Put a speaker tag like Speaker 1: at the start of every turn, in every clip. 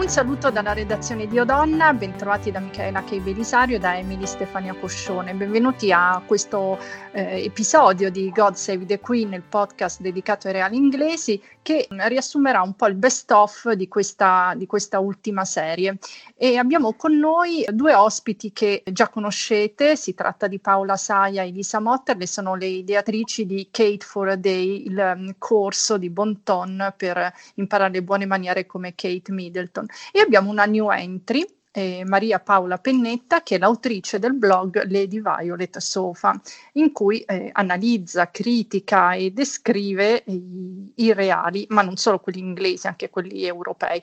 Speaker 1: Un saluto dalla redazione di Odonna, bentrovati da Michaela Kei Belisario e da Emily Stefania Coscione. Benvenuti a questo eh, episodio di God Save the Queen, il podcast dedicato ai reali inglesi, che riassumerà un po' il best of di questa, di questa ultima serie. E abbiamo con noi due ospiti che già conoscete, si tratta di Paola Saia e Elisa Motterle, sono le ideatrici di Kate for a Day, il um, corso di bon ton per imparare buone maniere come Kate Middleton. E abbiamo una new entry, eh, Maria Paola Pennetta, che è l'autrice del blog Lady Violet Sofa, in cui eh, analizza, critica e descrive i, i reali, ma non solo quelli inglesi, anche quelli europei.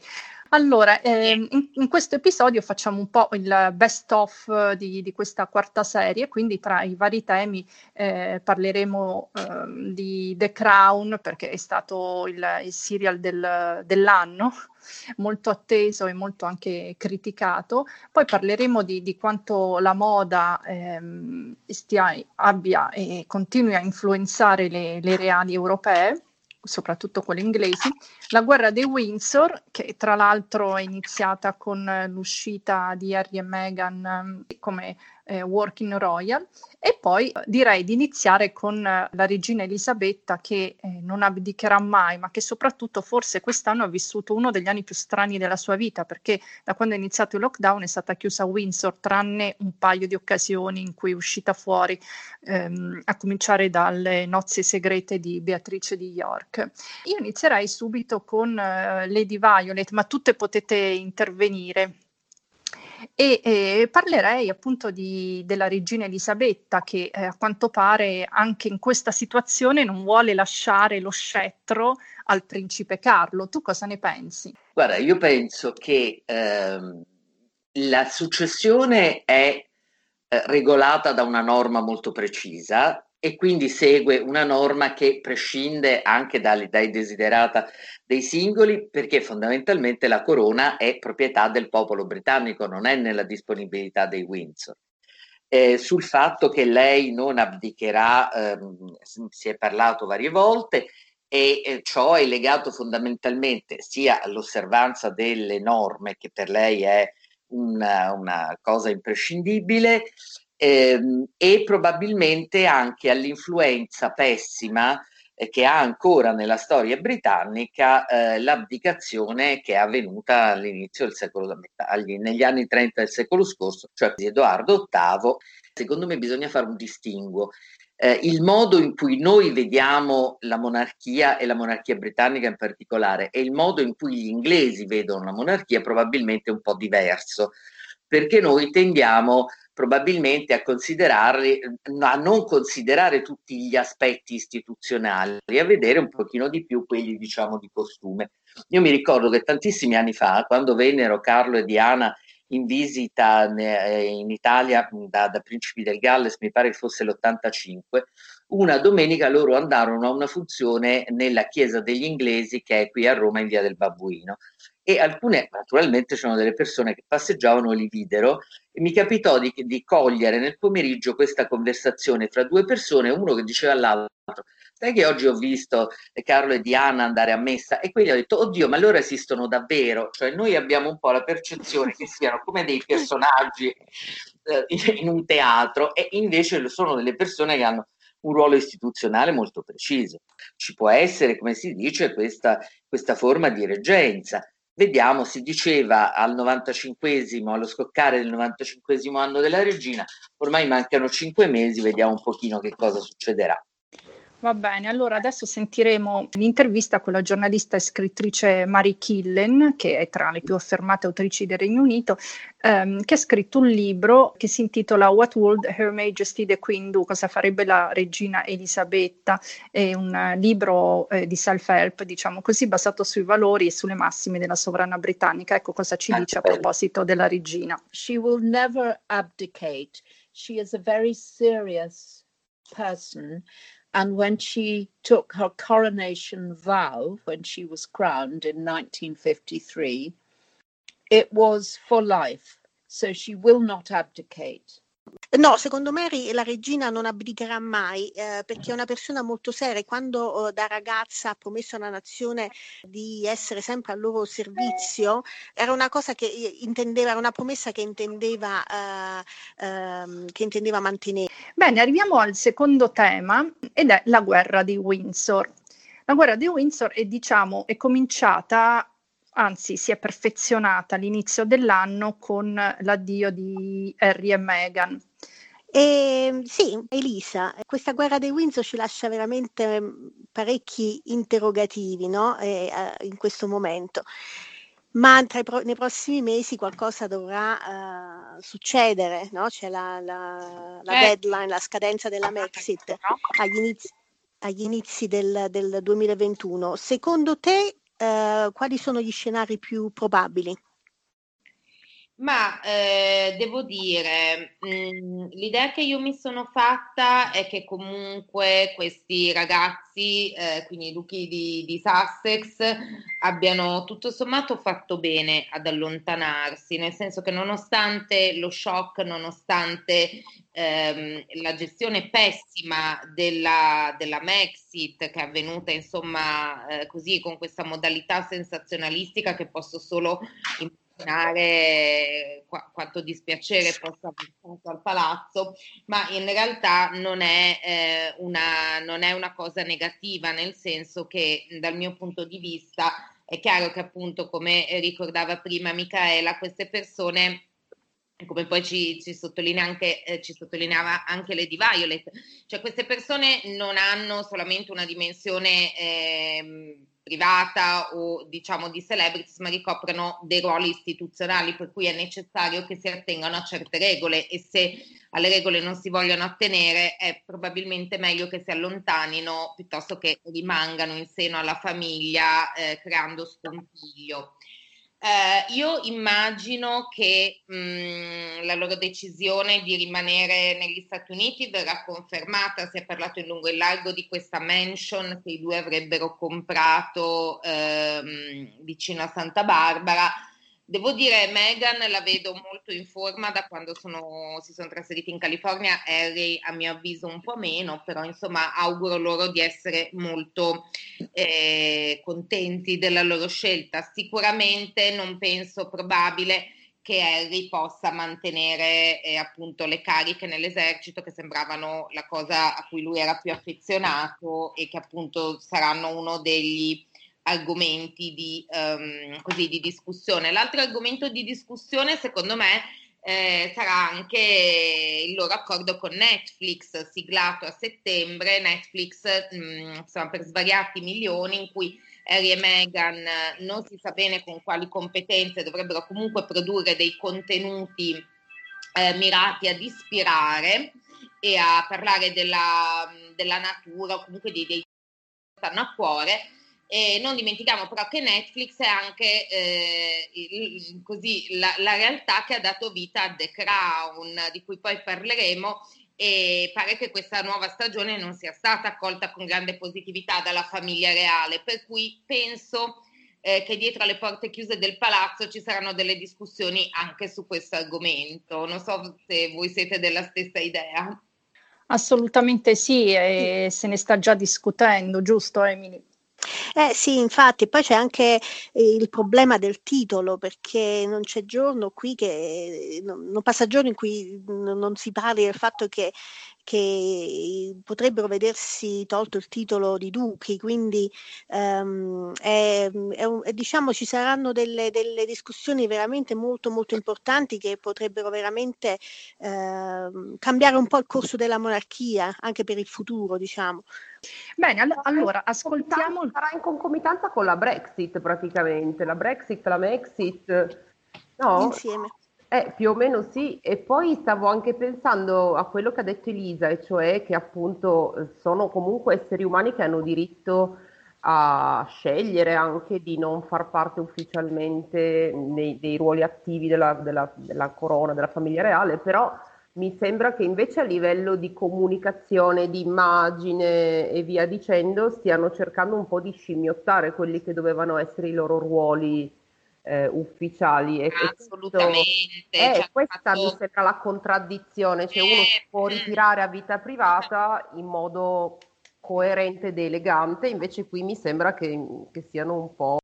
Speaker 1: Allora, eh, in, in, questo episodio facciamo un po' il best of di, di questa quarta serie, quindi tra i vari temi eh, parleremo eh, di The Crown, perché è stato il, il serial del, dell'anno, molto atteso e molto anche criticato. Poi parleremo di, di quanto la moda ehm, stia, abbia e continui a influenzare le, le reali europee soprattutto quelle inglesi, la guerra dei Windsor, che tra l'altro è iniziata con l'uscita di Harry e Meghan eh, come eh, Working Royal e poi eh, direi di iniziare con eh, la regina Elisabetta che eh, non abdicherà mai, ma che soprattutto forse quest'anno ha vissuto uno degli anni più strani della sua vita, perché da quando è iniziato il lockdown è stata chiusa a Windsor, tranne un paio di occasioni in cui è uscita fuori, ehm, a cominciare dalle nozze segrete di Beatrice di York. Io inizierei subito con eh, Lady Violet, ma tutte potete intervenire e eh, parlerei appunto di, della regina Elisabetta che eh, a quanto pare anche in questa situazione non vuole lasciare lo scettro al principe Carlo. Tu cosa ne pensi?
Speaker 2: Guarda, io penso che ehm, la successione è eh, regolata da una norma molto precisa e quindi segue una norma che prescinde anche dai, dai desiderata dei singoli perché fondamentalmente la corona è proprietà del popolo britannico, non è nella disponibilità dei Windsor. Eh, sul fatto che lei non abdicherà ehm, si è parlato varie volte e eh, ciò è legato fondamentalmente sia all'osservanza delle norme che per lei è una, una cosa imprescindibile ehm, e probabilmente anche all'influenza pessima eh, che ha ancora nella storia britannica eh, l'abdicazione che è avvenuta all'inizio del secolo, agli, negli anni 30 del secolo scorso, cioè di Edoardo VIII. Secondo me bisogna fare un distinguo. Eh, il modo in cui noi vediamo la monarchia e la monarchia britannica in particolare e il modo in cui gli inglesi vedono la monarchia probabilmente è un po' diverso, perché noi tendiamo probabilmente a considerarli, a non considerare tutti gli aspetti istituzionali, a vedere un pochino di più quelli diciamo di costume. Io mi ricordo che tantissimi anni fa, quando vennero Carlo e Diana in visita in Italia da, da Principi del Galles, mi pare che fosse l'85, una domenica loro andarono a una funzione nella chiesa degli inglesi che è qui a Roma in via del Babbuino e alcune, naturalmente c'erano delle persone che passeggiavano li videro. E mi capitò di, di cogliere nel pomeriggio questa conversazione fra due persone, uno che diceva all'altro sai che oggi ho visto Carlo e Diana andare a messa? E quindi ho detto oddio ma loro esistono davvero? Cioè noi abbiamo un po' la percezione che siano come dei personaggi eh, in un teatro e invece sono delle persone che hanno un ruolo istituzionale molto preciso. Ci può essere come si dice questa, questa forma di reggenza Vediamo, si diceva al 95esimo, allo scoccare del 95esimo anno della regina, ormai mancano cinque mesi, vediamo un pochino che cosa succederà.
Speaker 1: Va bene, allora adesso sentiremo l'intervista con la giornalista e scrittrice Mary Killen, che è tra le più affermate autrici del Regno Unito, ehm, che ha scritto un libro che si intitola What Would Her Majesty the Queen Do? Cosa farebbe la regina Elisabetta? È un libro eh, di self-help, diciamo così, basato sui valori e sulle massime della sovrana britannica. Ecco cosa ci dice a proposito della regina.
Speaker 3: She will never abdicate. She is a very serious person. And when she took her coronation vow, when she was crowned in 1953, it was for life. So she will not abdicate.
Speaker 4: No, secondo me la regina non abdicherà mai eh, perché è una persona molto seria. Quando eh, da ragazza ha promesso alla nazione di essere sempre al loro servizio, era una cosa che intendeva, era una promessa che intendeva, eh, ehm, che intendeva mantenere.
Speaker 1: Bene, arriviamo al secondo tema ed è la guerra di Windsor. La guerra di Windsor è, diciamo, è cominciata anzi si è perfezionata all'inizio dell'anno con l'addio di Harry e Meghan.
Speaker 4: Eh, sì, Elisa, questa guerra dei Windsor ci lascia veramente mm, parecchi interrogativi no? eh, in questo momento, ma pro- nei prossimi mesi qualcosa dovrà uh, succedere, no? c'è la, la, la eh. deadline, la scadenza della Mexit agli inizi, agli inizi del, del 2021. Secondo te uh, quali sono gli scenari più probabili?
Speaker 5: Ma eh, devo dire, mh, mm, l'idea che io mi sono fatta è che comunque questi ragazzi, eh, quindi i duchi di, di, Sussex, abbiano tutto sommato fatto bene ad allontanarsi, nel senso che nonostante lo shock, nonostante ehm, la gestione pessima della, della Mexit che è avvenuta insomma eh, così con questa modalità sensazionalistica che posso solo immaginare immaginare qu- quanto dispiacere possa aver fatto al palazzo, ma in realtà non è, eh, una, non è una cosa negativa, nel senso che dal mio punto di vista è chiaro che appunto, come ricordava prima Michaela, queste persone come poi ci, ci, sottolinea anche, eh, ci, sottolineava anche Lady Violet, cioè queste persone non hanno solamente una dimensione eh, privata o diciamo di celebrities, ma ricoprono dei ruoli istituzionali, per cui è necessario che si attengano a certe regole e se alle regole non si vogliono attenere è probabilmente meglio che si allontanino piuttosto che rimangano in seno alla famiglia eh, creando scompiglio. Eh, io immagino che mh, mm, la loro decisione di rimanere negli Stati Uniti verrà confermata, si è parlato in lungo e largo di questa mansion che i due avrebbero comprato ehm, vicino a Santa Barbara Devo dire, Megan la vedo molto in forma da quando sono, si sono trasferiti in California, Harry a mio avviso un po' meno, però insomma auguro loro di essere molto eh, contenti della loro scelta. Sicuramente non penso probabile che Harry possa mantenere eh, appunto le cariche nell'esercito che sembravano la cosa a cui lui era più affezionato e che appunto saranno uno degli argomenti di, um, così, di discussione. L'altro argomento di discussione, secondo me, eh, sarà anche il loro accordo con Netflix, siglato a settembre. Netflix, mh, mm, insomma, per svariati milioni, in cui Harry e Meghan non si sa bene con quali competenze dovrebbero comunque produrre dei contenuti eh, mirati ad ispirare e a parlare della, della natura o comunque dei, dei stanno a cuore e non dimentichiamo però che Netflix è anche eh, il, così, la, la, realtà che ha dato vita a The Crown, di cui poi parleremo, e pare che questa nuova stagione non sia stata accolta con grande positività dalla famiglia reale, per cui penso eh, che dietro alle porte chiuse del palazzo ci saranno delle discussioni anche su questo argomento. Non so se voi siete della stessa idea.
Speaker 1: Assolutamente sì, e se ne sta già discutendo, giusto Emily?
Speaker 4: Eh sì, infatti, poi c'è anche il problema del titolo, perché non c'è giorno qui che non passa giorno in cui non si parli del fatto che che potrebbero vedersi tolto il titolo di duchi, quindi ehm, è, è un, è, diciamo ci saranno delle, delle, discussioni veramente molto molto importanti che potrebbero veramente ehm, cambiare un po' il corso della monarchia anche per il futuro, diciamo.
Speaker 1: Bene, all- allora ascoltiamo.
Speaker 6: Sarà in concomitanza con la Brexit praticamente, la Brexit, la Mexit. No?
Speaker 4: Insieme.
Speaker 6: Eh, più o meno sì, e poi stavo anche pensando a quello che ha detto Elisa, e cioè che appunto sono comunque esseri umani che hanno diritto a scegliere anche di non far parte ufficialmente nei, dei ruoli attivi della, della, della corona, della famiglia reale, però mi sembra che invece a livello di comunicazione, di immagine e via dicendo stiano cercando un po' di scimmiottare quelli che dovevano essere i loro ruoli eh, ufficiali.
Speaker 5: E Assolutamente.
Speaker 6: Questo, eh, cioè, questa fatto... mi sembra la contraddizione, cioè uno si può ritirare a vita privata in modo coerente ed elegante, invece qui mi sembra che, che siano un po'...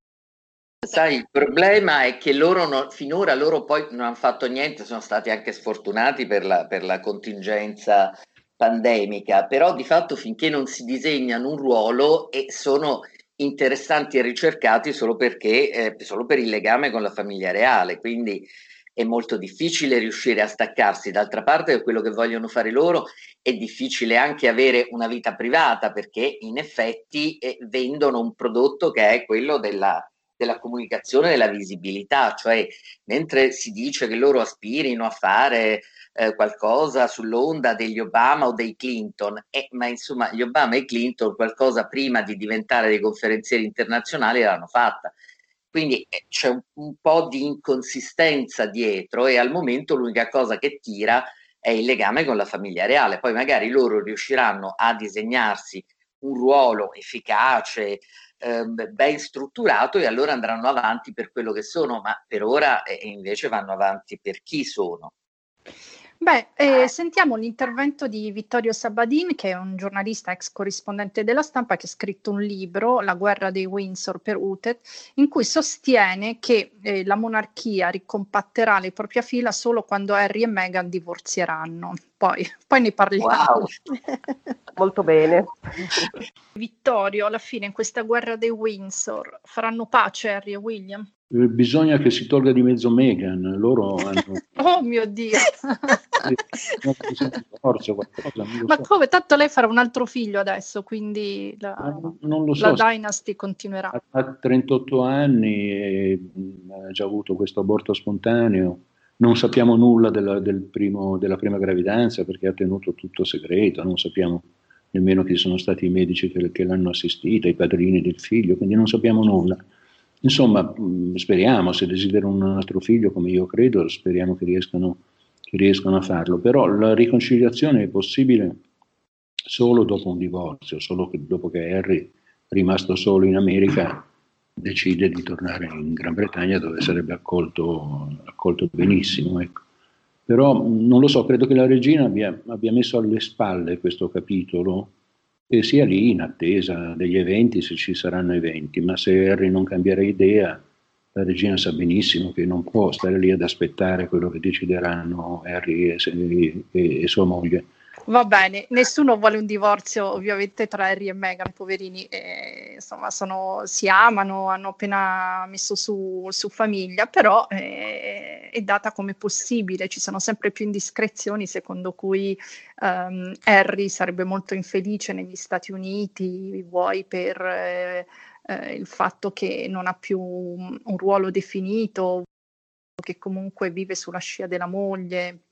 Speaker 2: Sai, il problema è che loro non, finora loro poi non hanno fatto niente, sono stati anche sfortunati per la, per la contingenza pandemica, però di fatto finché non si disegnano un ruolo e sono interessanti e ricercati solo perché, eh, solo per il legame con la famiglia reale, quindi è molto difficile riuscire a staccarsi. D'altra parte, quello che vogliono fare loro è difficile anche avere una vita privata perché in effetti eh, vendono un prodotto che è quello della, della comunicazione, della visibilità, cioè mentre si dice che loro aspirino a fare eh, qualcosa sull'onda degli Obama o dei Clinton, eh, ma insomma gli Obama e Clinton qualcosa prima di diventare dei conferenzieri internazionali l'hanno fatta. Quindi eh, c'è un, un, po' di inconsistenza dietro e al momento l'unica cosa che tira è il legame con la famiglia reale. Poi magari loro riusciranno a disegnarsi un ruolo efficace, eh, ben strutturato e allora andranno avanti per quello che sono, ma per ora eh, invece vanno avanti per chi sono.
Speaker 1: Beh, eh, sentiamo l'intervento di Vittorio Sabadin, che è un giornalista ex corrispondente della stampa che ha scritto un libro, La guerra dei Windsor per Utet, in cui sostiene che eh, la monarchia ricompatterà le proprie fila solo quando Harry e Meghan divorzieranno. Poi, poi ne parliamo. Wow.
Speaker 6: Molto bene.
Speaker 1: Vittorio, alla fine, in questa guerra dei Windsor, faranno pace Harry e William?
Speaker 7: Eh, bisogna che si tolga di mezzo Meghan, loro hanno...
Speaker 1: oh mio Dio! Forza, qualcosa, Ma so. come? Tanto lei farà un altro figlio adesso, quindi la, so, la Dynasty continuerà.
Speaker 7: Ha, ha 38 anni e mm, ha già avuto questo aborto spontaneo. Non sappiamo nulla della, del primo, della prima gravidanza perché ha tenuto tutto segreto, non sappiamo nemmeno chi sono stati i medici che, che l'hanno assistita, i padrini del figlio, quindi non sappiamo nulla. Insomma, mm, speriamo, se desiderano un altro figlio, come io credo, speriamo che riescano, che riescano a farlo. Però la riconciliazione è possibile solo dopo un divorzio, solo che dopo che Harry, rimasto solo in America, decide di tornare in Gran Bretagna dove sarebbe accolto, accolto benissimo. Ecco. Però non lo so, credo che la regina abbia, abbia messo alle spalle questo capitolo e sia lì in attesa degli eventi, se ci saranno eventi, ma se Harry non cambierà idea, la regina sa benissimo che non può stare lì ad aspettare quello che decideranno Harry e, e, e sua moglie.
Speaker 1: Va bene, nessuno vuole un divorzio ovviamente tra Harry e Meghan, poverini, eh, insomma sono, si amano, hanno appena messo su, su famiglia, però eh, è data come possibile, ci sono sempre più indiscrezioni secondo cui um, Harry sarebbe molto infelice negli Stati Uniti, vuoi per eh, eh, il fatto che non ha più un, un ruolo definito, che comunque vive sulla scia della moglie.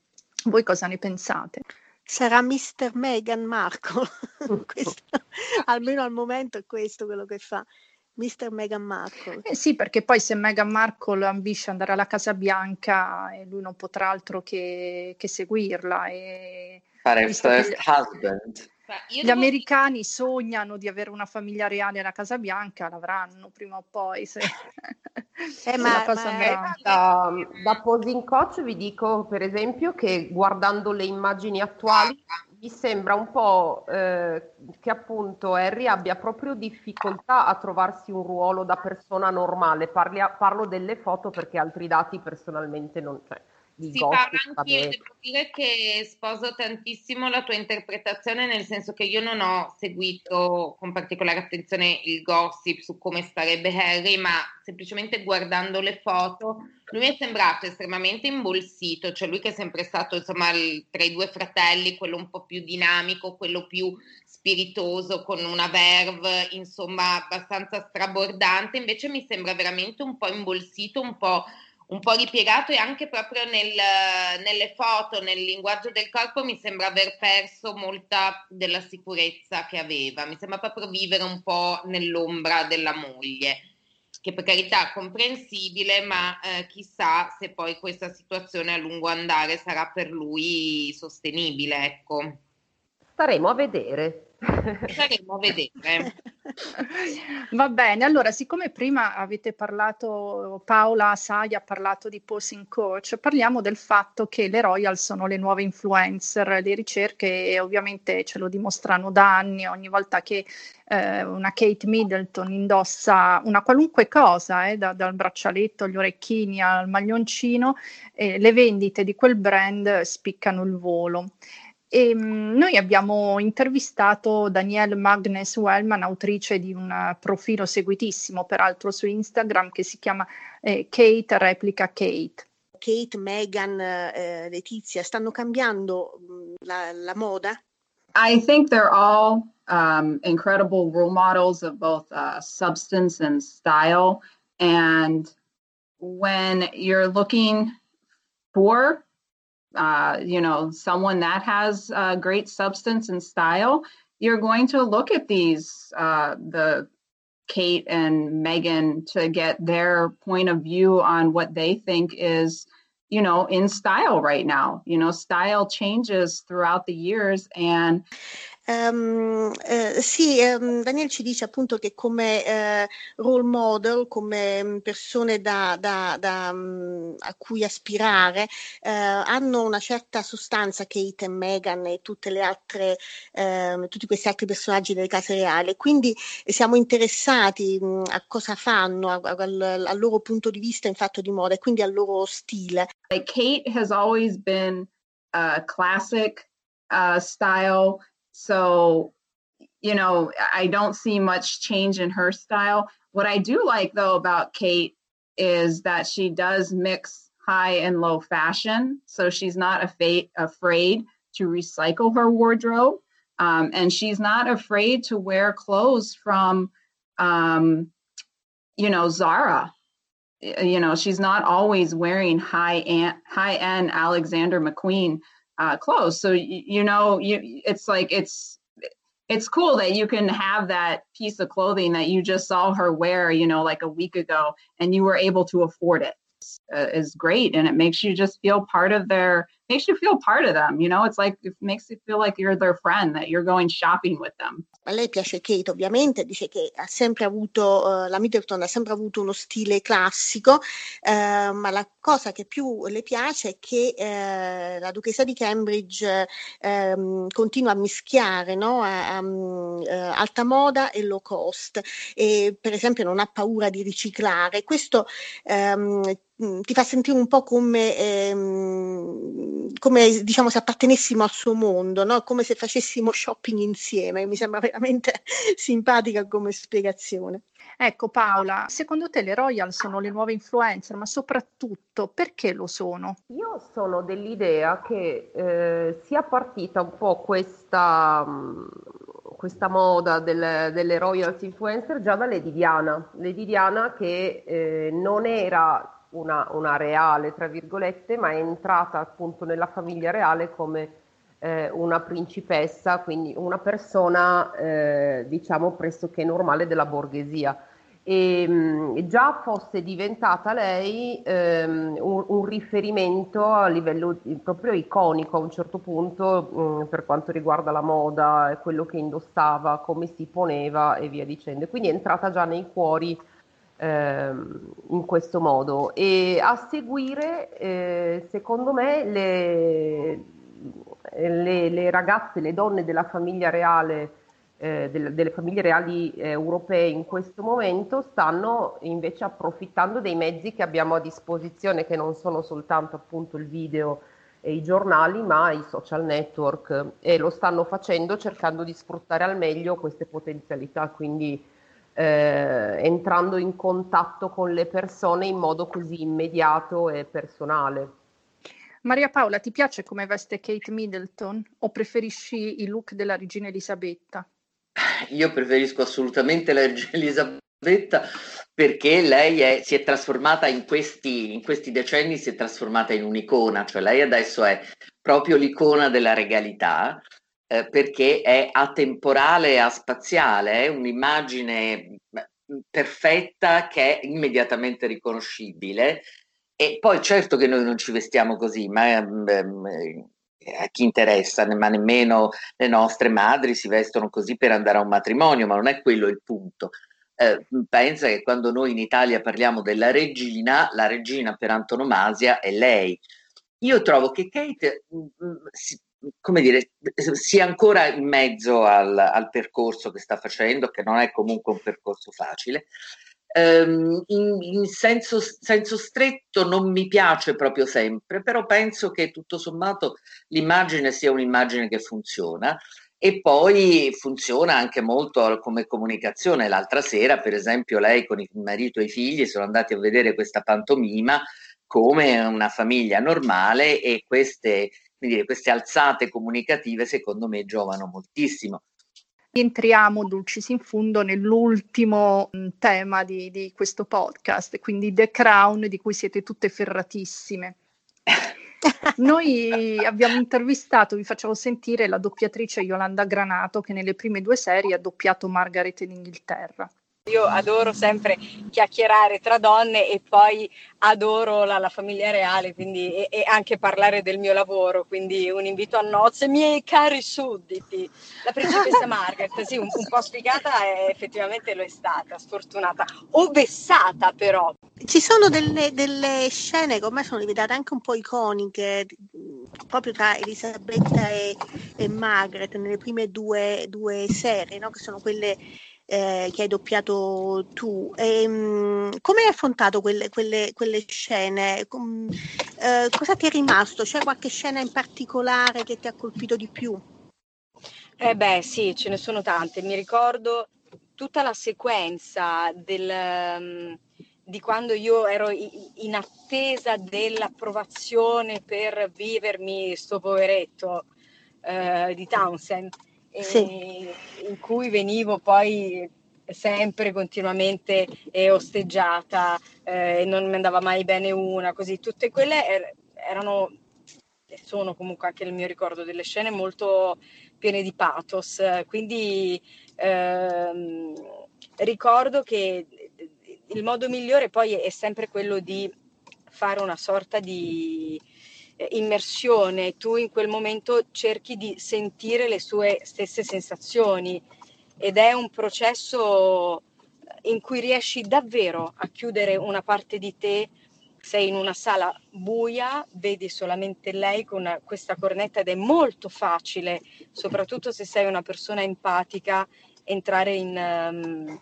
Speaker 1: Voi cosa ne pensate?
Speaker 4: Sarà Mr. Meghan Markle, questo, almeno al momento è questo quello che fa. Mr. Meghan Markle.
Speaker 1: Eh sì, perché poi se Meghan Markle ambisce andare alla Casa Bianca, e lui non potrà altro che, che seguirla. E
Speaker 2: Fare il first husband.
Speaker 1: Gli americani sognano di avere una famiglia reale alla Casa Bianca, l'avranno prima o poi. Se...
Speaker 6: Eh, ma, ma da, da posing coach vi dico per esempio che guardando le immagini attuali mi sembra un po' eh, che appunto Harry abbia proprio difficoltà a trovarsi un ruolo da persona normale. Parli, parlo delle foto perché altri dati personalmente non c'è.
Speaker 5: Di sì, gossip, anch'io devo dire che sposo tantissimo la tua interpretazione, nel senso che io non ho seguito con particolare attenzione il gossip su come starebbe Harry, ma semplicemente guardando le foto, lui mi è sembrato estremamente imbolsito, cioè lui che è sempre stato insomma il, tra i due fratelli, quello un po' più dinamico, quello più spiritoso, con una verve insomma abbastanza strabordante, invece mi sembra veramente un po' imbolsito, un po' un po' ripiegato e anche proprio nel, nelle foto, nel linguaggio del corpo mi sembra aver perso molta della sicurezza che aveva, mi sembra proprio vivere un po' nell'ombra della moglie, che per carità è comprensibile, ma eh, chissà se poi questa situazione a lungo andare sarà per lui sostenibile, ecco.
Speaker 6: Staremo a vedere.
Speaker 5: Staremo a vedere.
Speaker 1: Va bene, allora siccome prima avete parlato, Paola Sai ha parlato di posing coach, parliamo del fatto che le Royal sono le nuove influencer, le ricerche ovviamente ce lo dimostrano da anni, ogni volta che eh, una Kate Middleton indossa una qualunque cosa, eh, da, dal braccialetto agli orecchini al maglioncino, eh, le vendite di quel brand spiccano il volo. E, ehm, noi abbiamo intervistato Danielle Magnes Wellman, autrice di un profilo seguitissimo, peraltro su Instagram, che si chiama eh, Kate Replica Kate.
Speaker 4: Kate, Megan, eh, Letizia stanno cambiando mm, la, la moda?
Speaker 8: I think they're all um, incredible role models of both uh, substance and style. And when you're looking for uh, you know, someone that has uh, great substance and style, you're going to look at these, uh, the Kate and Megan, to get their point of view on what they think is, you know, in style right now. You know, style changes throughout the years, and
Speaker 4: Um, eh, sì, um, Daniel ci dice appunto che come eh, role model, come mm, persone da, da, da, um, a cui aspirare, eh, hanno una certa sostanza Kate e Meghan e tutte le altre, ehm, tutti questi altri personaggi delle case reali. Quindi siamo interessati mh, mm, a cosa fanno, a, a, al, al, loro punto di vista in fatto di moda e quindi al loro stile.
Speaker 8: Kate has always been a classic uh, style. So, you know, I don't see much change in her style. What I do like though about Kate is that she does mix high and low fashion. So she's not afraid afraid to recycle her wardrobe. Um, and she's not afraid to wear clothes from, um, you know, Zara. You know, she's not always wearing high end, high end Alexander McQueen uh, clothes. So you, you know, you it's like it's it's cool that you can have that piece of clothing that you just saw her wear, you know, like a week ago, and you were able to afford it. Uh, is great, and it makes you just feel part of their makes you feel part of them. You know, it's like it makes you feel like you're their friend, that you're going shopping with them.
Speaker 4: A lei piace Kate, ovviamente, dice che ha sempre avuto, uh, la Middleton ha sempre avuto uno stile classico, uh, ma la cosa che più le piace è che uh, la duchessa di Cambridge ehm, continua a mischiare no? a, a, alta moda e low cost e per esempio non ha paura di riciclare. Questo um, ti fa sentire un po' come, ehm, come diciamo se appartenessimo al suo mondo, no? come se facessimo shopping insieme. Mi sembra veramente simpatica come spiegazione.
Speaker 1: Ecco Paola, secondo te le Royal sono le nuove influencer, ma soprattutto perché lo sono?
Speaker 6: Io sono dell'idea che eh, sia partita un po' questa, mm, questa moda del, delle Royals influencer già da Lady Diana. Lady Diana che eh, non era una, una, reale, tra virgolette, ma è entrata appunto nella famiglia reale come eh, una principessa, quindi una persona eh, diciamo pressoché normale della borghesia. E mh, già fosse diventata lei ehm, un, un, riferimento a livello proprio iconico a un certo punto mh, per quanto riguarda la moda, quello che indossava, come si poneva e via dicendo. Quindi è entrata già nei cuori in questo modo. E a seguire, eh, secondo me, le, le, le, ragazze, le donne della famiglia reale, eh, delle, delle, famiglie reali eh, europee in questo momento stanno invece approfittando dei mezzi che abbiamo a disposizione, che non sono soltanto appunto il video e i giornali, ma i social network e lo stanno facendo cercando di sfruttare al meglio queste potenzialità, quindi eh, entrando in contatto con le persone in modo così immediato e personale.
Speaker 1: Maria Paola, ti piace come veste Kate Middleton o preferisci il look della regina Elisabetta?
Speaker 2: Io preferisco assolutamente la regina Elisabetta perché lei è, si è trasformata in questi, in questi decenni, si è trasformata in un'icona, cioè lei adesso è proprio l'icona della regalità, eh, perché è atemporale e aspaziale, è un'immagine perfetta che è immediatamente riconoscibile e poi certo che noi non ci vestiamo così, ma ehm, a chi interessa, ma nemmeno le nostre madri si vestono così per andare a un matrimonio, ma non è quello il punto. Eh, pensa che quando noi in Italia parliamo della regina, la regina per antonomasia è lei. Io trovo che Kate, mh, mm, mm, si, come dire, sia ancora in mezzo al, al, percorso che sta facendo, che non è comunque un percorso facile, Um, in, in senso, senso, stretto non mi piace proprio sempre, però penso che tutto sommato l'immagine sia un'immagine che funziona e poi funziona anche molto come comunicazione. L'altra sera, per esempio, lei con il marito e i figli sono andati a vedere questa pantomima come una famiglia normale e queste, dire, queste alzate comunicative secondo me giovano moltissimo.
Speaker 1: Entriamo dulcis in fundo nell'ultimo mm, tema di, di questo podcast, quindi The Crown, di cui siete tutte ferratissime. Noi abbiamo intervistato, vi facciamo sentire la doppiatrice Yolanda Granato che nelle prime due serie ha doppiato Margaret in Inghilterra.
Speaker 9: Io adoro sempre chiacchierare tra donne e poi adoro la, la famiglia reale quindi, e, e, anche parlare del mio lavoro, quindi un invito a nozze, miei cari sudditi. La principessa Margaret, sì, un, un po' spiegata e effettivamente lo è stata, sfortunata, o vessata però.
Speaker 4: Ci sono delle, delle scene che ormai sono diventate anche un po' iconiche, proprio tra Elisabetta e, e Margaret nelle prime due, due serie, no? che sono quelle eh, che hai doppiato tu. E, um, come hai affrontato quelle, quelle, quelle scene? Com, eh, cosa ti è rimasto? C'è qualche scena in particolare che ti ha colpito di più?
Speaker 9: Eh beh, sì, ce ne sono tante. Mi ricordo tutta la sequenza del, um, di quando io ero in attesa dell'approvazione per vivermi sto poveretto uh, di Townsend sì. in cui venivo poi sempre continuamente eh, osteggiata eh, e non mi andava mai bene una, così tutte quelle er- erano sono comunque anche il mio ricordo delle scene molto piene di pathos, quindi ehm, ricordo che il modo migliore poi è sempre quello di fare una sorta di eh, immersione, tu in quel momento cerchi di sentire le sue stesse sensazioni ed è un processo in cui riesci davvero a chiudere una parte di te, sei in una sala buia, vedi solamente lei con questa cornetta ed è molto facile, soprattutto se sei una persona empatica, entrare in, um,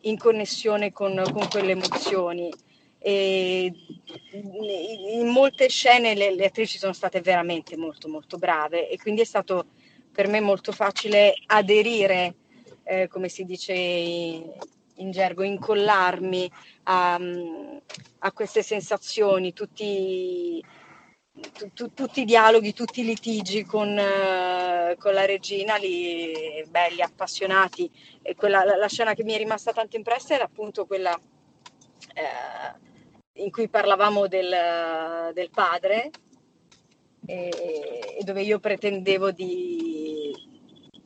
Speaker 9: in connessione con, con quelle emozioni e in molte scene le, le, attrici sono state veramente molto molto brave e quindi è stato per me molto facile aderire, eh, come si dice in, gergo, incollarmi a, a queste sensazioni, tutti, tu, tu, tutti i dialoghi, tutti i litigi con, uh, con la regina, lì belli, appassionati. E quella, la, la, scena che mi è rimasta tanto impressa era appunto quella eh, in cui parlavamo del, del padre e, e, dove io pretendevo di,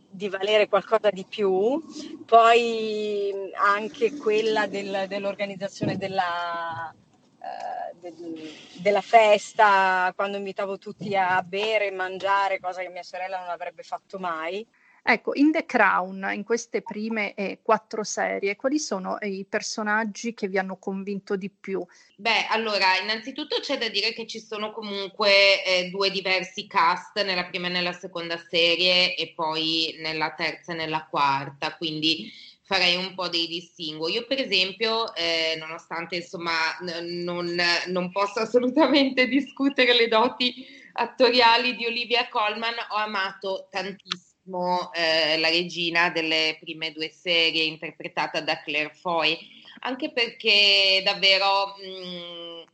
Speaker 9: di, valere qualcosa di più, poi anche quella del, dell'organizzazione della, eh, del, della festa, quando invitavo tutti a bere e mangiare, cosa che mia sorella non avrebbe fatto mai.
Speaker 1: Ecco, in The Crown, in queste prime eh, quattro serie, quali sono eh, i personaggi che vi hanno convinto di più?
Speaker 5: Beh, allora, innanzitutto c'è da dire che ci sono comunque eh, due diversi cast nella prima e nella seconda serie e poi nella terza e nella quarta, quindi farei un po' dei distinguo. Io, per esempio, eh, nonostante insomma n- non, non posso assolutamente discutere le doti attoriali di Olivia Colman, ho amato tantissimo eh, la regina delle prime due serie interpretata da Claire Foy, anche perché davvero mh,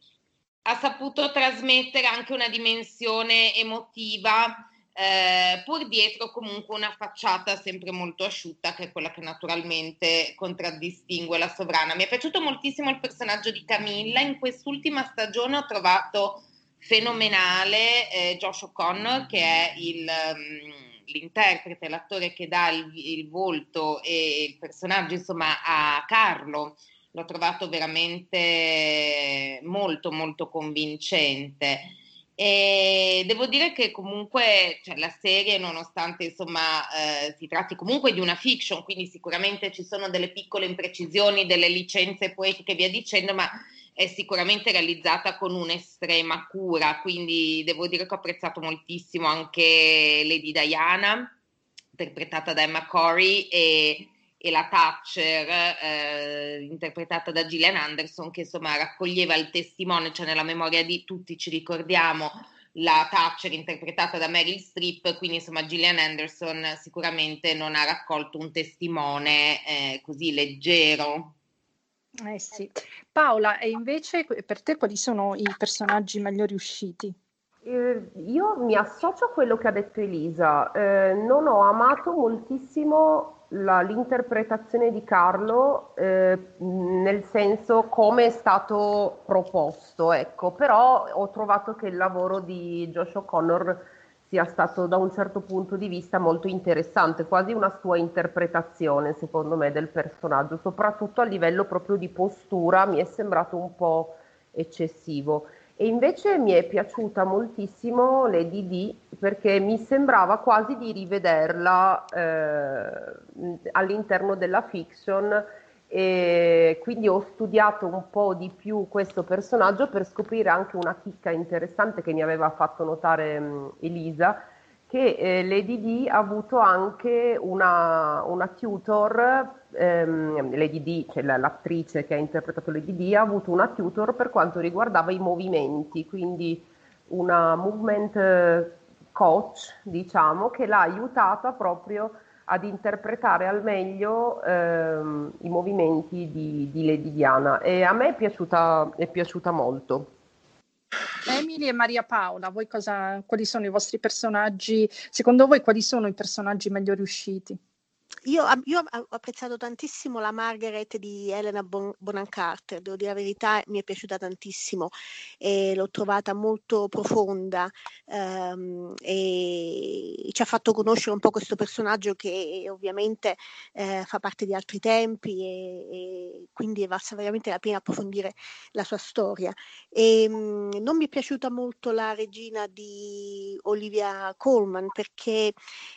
Speaker 5: ha saputo trasmettere anche una dimensione emotiva. Eh, pur dietro comunque una facciata sempre molto asciutta che è quella che naturalmente contraddistingue la sovrana. Mi è piaciuto moltissimo il personaggio di Camilla, in quest'ultima stagione ho trovato fenomenale eh, Josh O'Connor che è il... Um, l'interprete, l'attore che dà il, il volto e il personaggio, insomma, a Carlo, l'ho trovato veramente molto, molto convincente. E devo dire che comunque cioè, la serie, nonostante insomma eh, si tratti comunque di una fiction, quindi sicuramente ci sono delle piccole imprecisioni, delle licenze poetiche e via dicendo, ma è sicuramente realizzata con un'estrema cura, quindi devo dire che ho apprezzato moltissimo anche Lady Diana, interpretata da Emma Corey, e e la Thatcher, eh, interpretata da Gillian Anderson, che insomma raccoglieva il testimone, cioè nella memoria di tutti ci ricordiamo la Thatcher interpretata da Meryl Streep, quindi insomma Gillian Anderson sicuramente non ha raccolto un testimone eh, così leggero.
Speaker 1: Eh sì. Paola, e invece per te quali sono i personaggi meglio riusciti?
Speaker 6: Eh, io mi associo a quello che ha detto Elisa, eh, non ho amato moltissimo la, l'interpretazione di Carlo eh, nel senso come è stato proposto, ecco, però ho trovato che il lavoro di Josh O'Connor sia stato da un certo punto di vista molto interessante, quasi una sua interpretazione secondo me del personaggio, soprattutto a livello proprio di postura mi è sembrato un po' eccessivo. E invece mi è piaciuta moltissimo Lady D perché mi sembrava quasi di rivederla eh, all'interno della fiction e quindi ho studiato un po' di più questo personaggio per scoprire anche una chicca interessante che mi aveva fatto notare um, Elisa che eh, Lady D ha avuto anche una, una tutor, ehm, Lady D, cioè l'attrice che ha interpretato Lady D, ha avuto una tutor per quanto riguardava i movimenti, quindi una movement eh, coach, diciamo, che l'ha aiutata proprio ad interpretare al meglio ehm, i movimenti di, di Lady Diana e a me è piaciuta, è piaciuta molto.
Speaker 1: Emily e Maria Paola, cosa, quali sono i vostri personaggi? Secondo voi quali sono i personaggi meglio riusciti?
Speaker 4: Io, io, ho apprezzato tantissimo la Margaret di Elena bon- Bonham Carter, devo dire la verità, mi è piaciuta tantissimo e l'ho trovata molto profonda ehm, e ci ha fatto conoscere un po' questo personaggio che ovviamente eh, fa parte di altri tempi e, e quindi è valsa veramente la pena approfondire la sua storia. E, ehm, mh, non mi è piaciuta molto la regina di Olivia Colman perché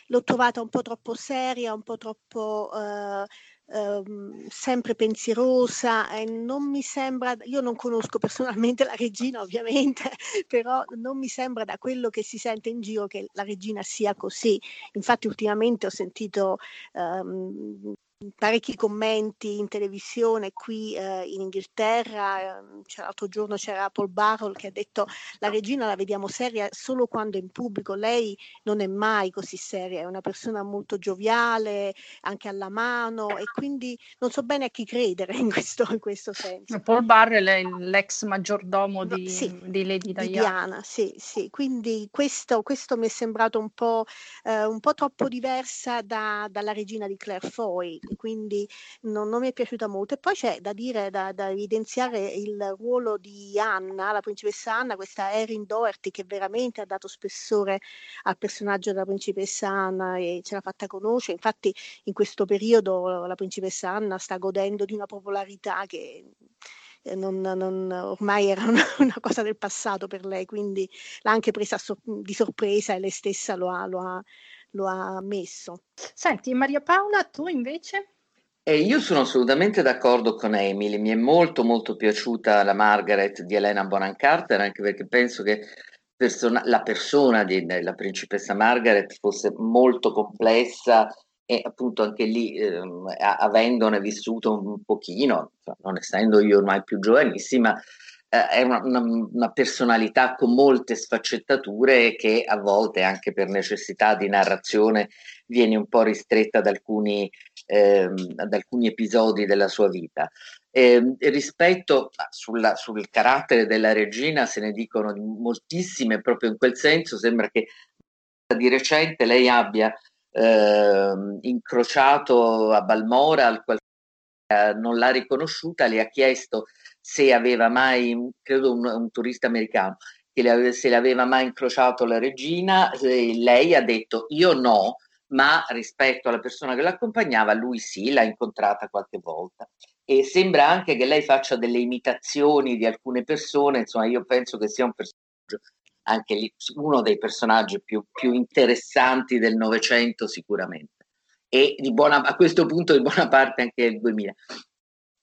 Speaker 4: l'ho trovata un po' troppo seria, un po' troppo eh, eh, sempre pensierosa e non mi sembra, io non conosco personalmente la regina ovviamente, però non mi sembra da quello che si sente in giro che la regina sia così. Infatti ultimamente ho sentito ehm, parecchi commenti in televisione qui eh, in Inghilterra, ehm, l'altro giorno c'era Paul Barrel che ha detto la regina la vediamo seria solo quando è in pubblico, lei non è mai così seria, è una persona molto gioviale, anche alla mano e quindi non so bene a chi credere in questo, in questo senso.
Speaker 1: Paul Barrel è l'ex maggiordomo di, sì, di Lady Diana. Di Diana
Speaker 4: sì, sì, quindi questo, questo, mi è sembrato un po', eh, un po troppo diversa da, dalla regina di Claire Foy quindi non, non, mi è piaciuta molto. E poi c'è da dire, da, da, evidenziare il ruolo di Anna, la principessa Anna, questa Erin Doherty che veramente ha dato spessore al personaggio della principessa Anna e ce l'ha fatta conoscere. Infatti in questo periodo la principessa Anna sta godendo di una popolarità che eh, non, non, ormai era una, una, cosa del passato per lei, quindi l'ha anche presa so, di sorpresa e lei stessa lo ha, lo ha, lo ha ammesso.
Speaker 1: Senti, Maria Paola, tu invece?
Speaker 2: Eh, io sono assolutamente d'accordo con Emily, mi è molto molto piaciuta la Margaret di Elena Bonham Carter, anche perché penso che persona, la persona della principessa Margaret fosse molto complessa e appunto anche lì eh, avendone vissuto un pochino, non essendo io ormai più giovanissima, eh, è una, una, una, personalità con molte sfaccettature che a volte anche per necessità di narrazione viene un po' ristretta ad alcuni, ehm, ad alcuni episodi della sua vita. Eh, rispetto sulla, sul carattere della regina se ne dicono moltissime proprio in quel senso, sembra che di recente lei abbia eh, incrociato a Balmoral qualcuno eh, non l'ha riconosciuta, le ha chiesto se aveva mai, credo un, un turista americano, che le, se l'aveva mai incrociato la regina, lei ha detto io no, ma rispetto alla persona che l'accompagnava, lui sì, l'ha incontrata qualche volta. E sembra anche che lei faccia delle imitazioni di alcune persone, insomma io penso che sia un personaggio anche lì uno dei personaggi più, più interessanti del Novecento sicuramente. E buona, a questo punto di buona parte anche del 2000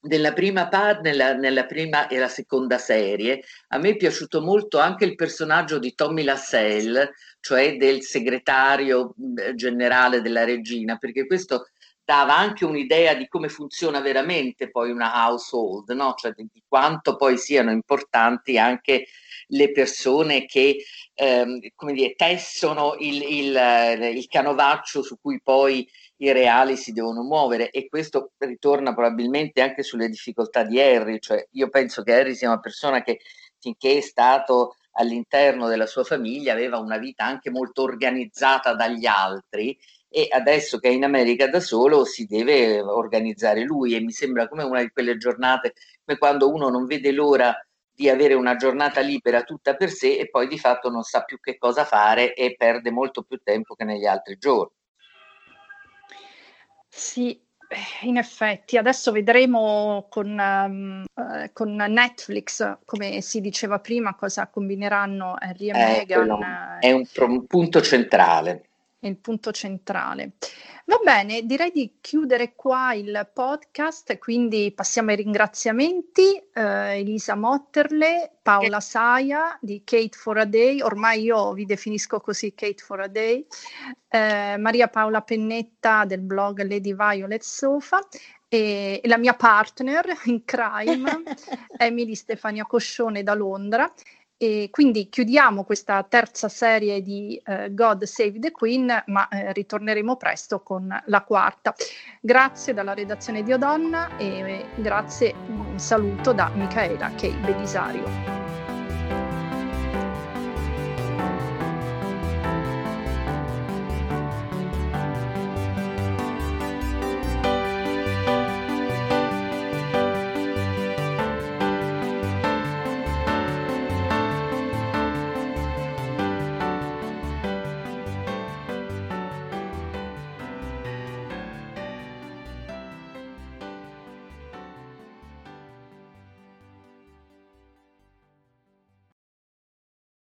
Speaker 2: nella prima, part, nella, nella prima e la seconda serie, a me è piaciuto molto anche il personaggio di Tommy Lassell, cioè del segretario generale della regina, perché questo dava anche un'idea di come funziona veramente poi una household, no? cioè di, di quanto poi siano importanti anche le persone che ehm, come dire, tessono il, il, il canovaccio su cui poi i reali si devono muovere. E questo ritorna probabilmente anche sulle difficoltà di Harry, cioè io penso che Harry sia una persona che finché è stato all'interno della sua famiglia aveva una vita anche molto organizzata dagli altri e adesso che è in America da solo si deve organizzare lui e mi sembra come una di quelle giornate come quando uno non vede l'ora di avere una giornata libera tutta per sé e poi di fatto non sa più che cosa fare e perde molto più tempo che negli altri giorni.
Speaker 1: Sì, eh, in effetti, adesso vedremo con, um, uh, con, Netflix, come si diceva prima, cosa combineranno Harry e eh, Meghan.
Speaker 2: È un, un punto centrale
Speaker 1: è il punto centrale. Va bene, direi di chiudere qua il podcast, quindi passiamo ai ringraziamenti. Eh, Elisa Motterle, Paola Saia di Kate for a Day, ormai io vi definisco così Kate for a Day, eh, Maria Paola Pennetta del blog Lady Violet Sofa e, la mia partner in crime, Emily Stefania Coscione da Londra e quindi chiudiamo questa terza serie di eh, God Save the Queen, ma eh, ritorneremo presto con la quarta. Grazie dalla redazione di Odonna e grazie, un saluto da Michaela Kei Belisario.